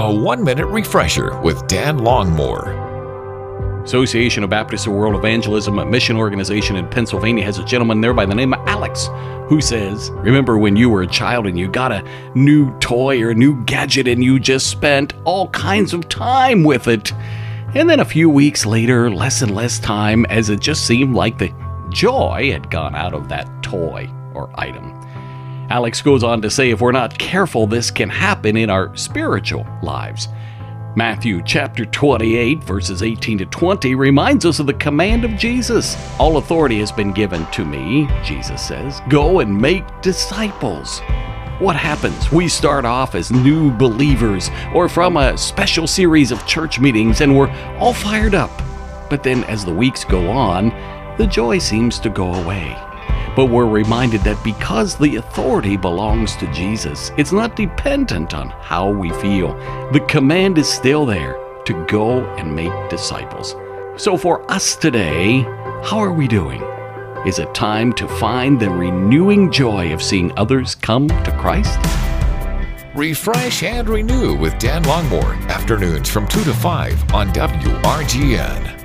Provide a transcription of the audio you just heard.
A one minute refresher with Dan Longmore. Association of Baptists of World Evangelism, a mission organization in Pennsylvania, has a gentleman there by the name of Alex who says, Remember when you were a child and you got a new toy or a new gadget and you just spent all kinds of time with it? And then a few weeks later, less and less time as it just seemed like the joy had gone out of that toy or item. Alex goes on to say if we're not careful, this can happen in our spiritual lives. Matthew chapter 28, verses 18 to 20, reminds us of the command of Jesus. All authority has been given to me, Jesus says. Go and make disciples. What happens? We start off as new believers or from a special series of church meetings and we're all fired up. But then as the weeks go on, the joy seems to go away. But we're reminded that because the authority belongs to Jesus, it's not dependent on how we feel. The command is still there to go and make disciples. So for us today, how are we doing? Is it time to find the renewing joy of seeing others come to Christ? Refresh and renew with Dan Longmore, afternoons from 2 to 5 on WRGN.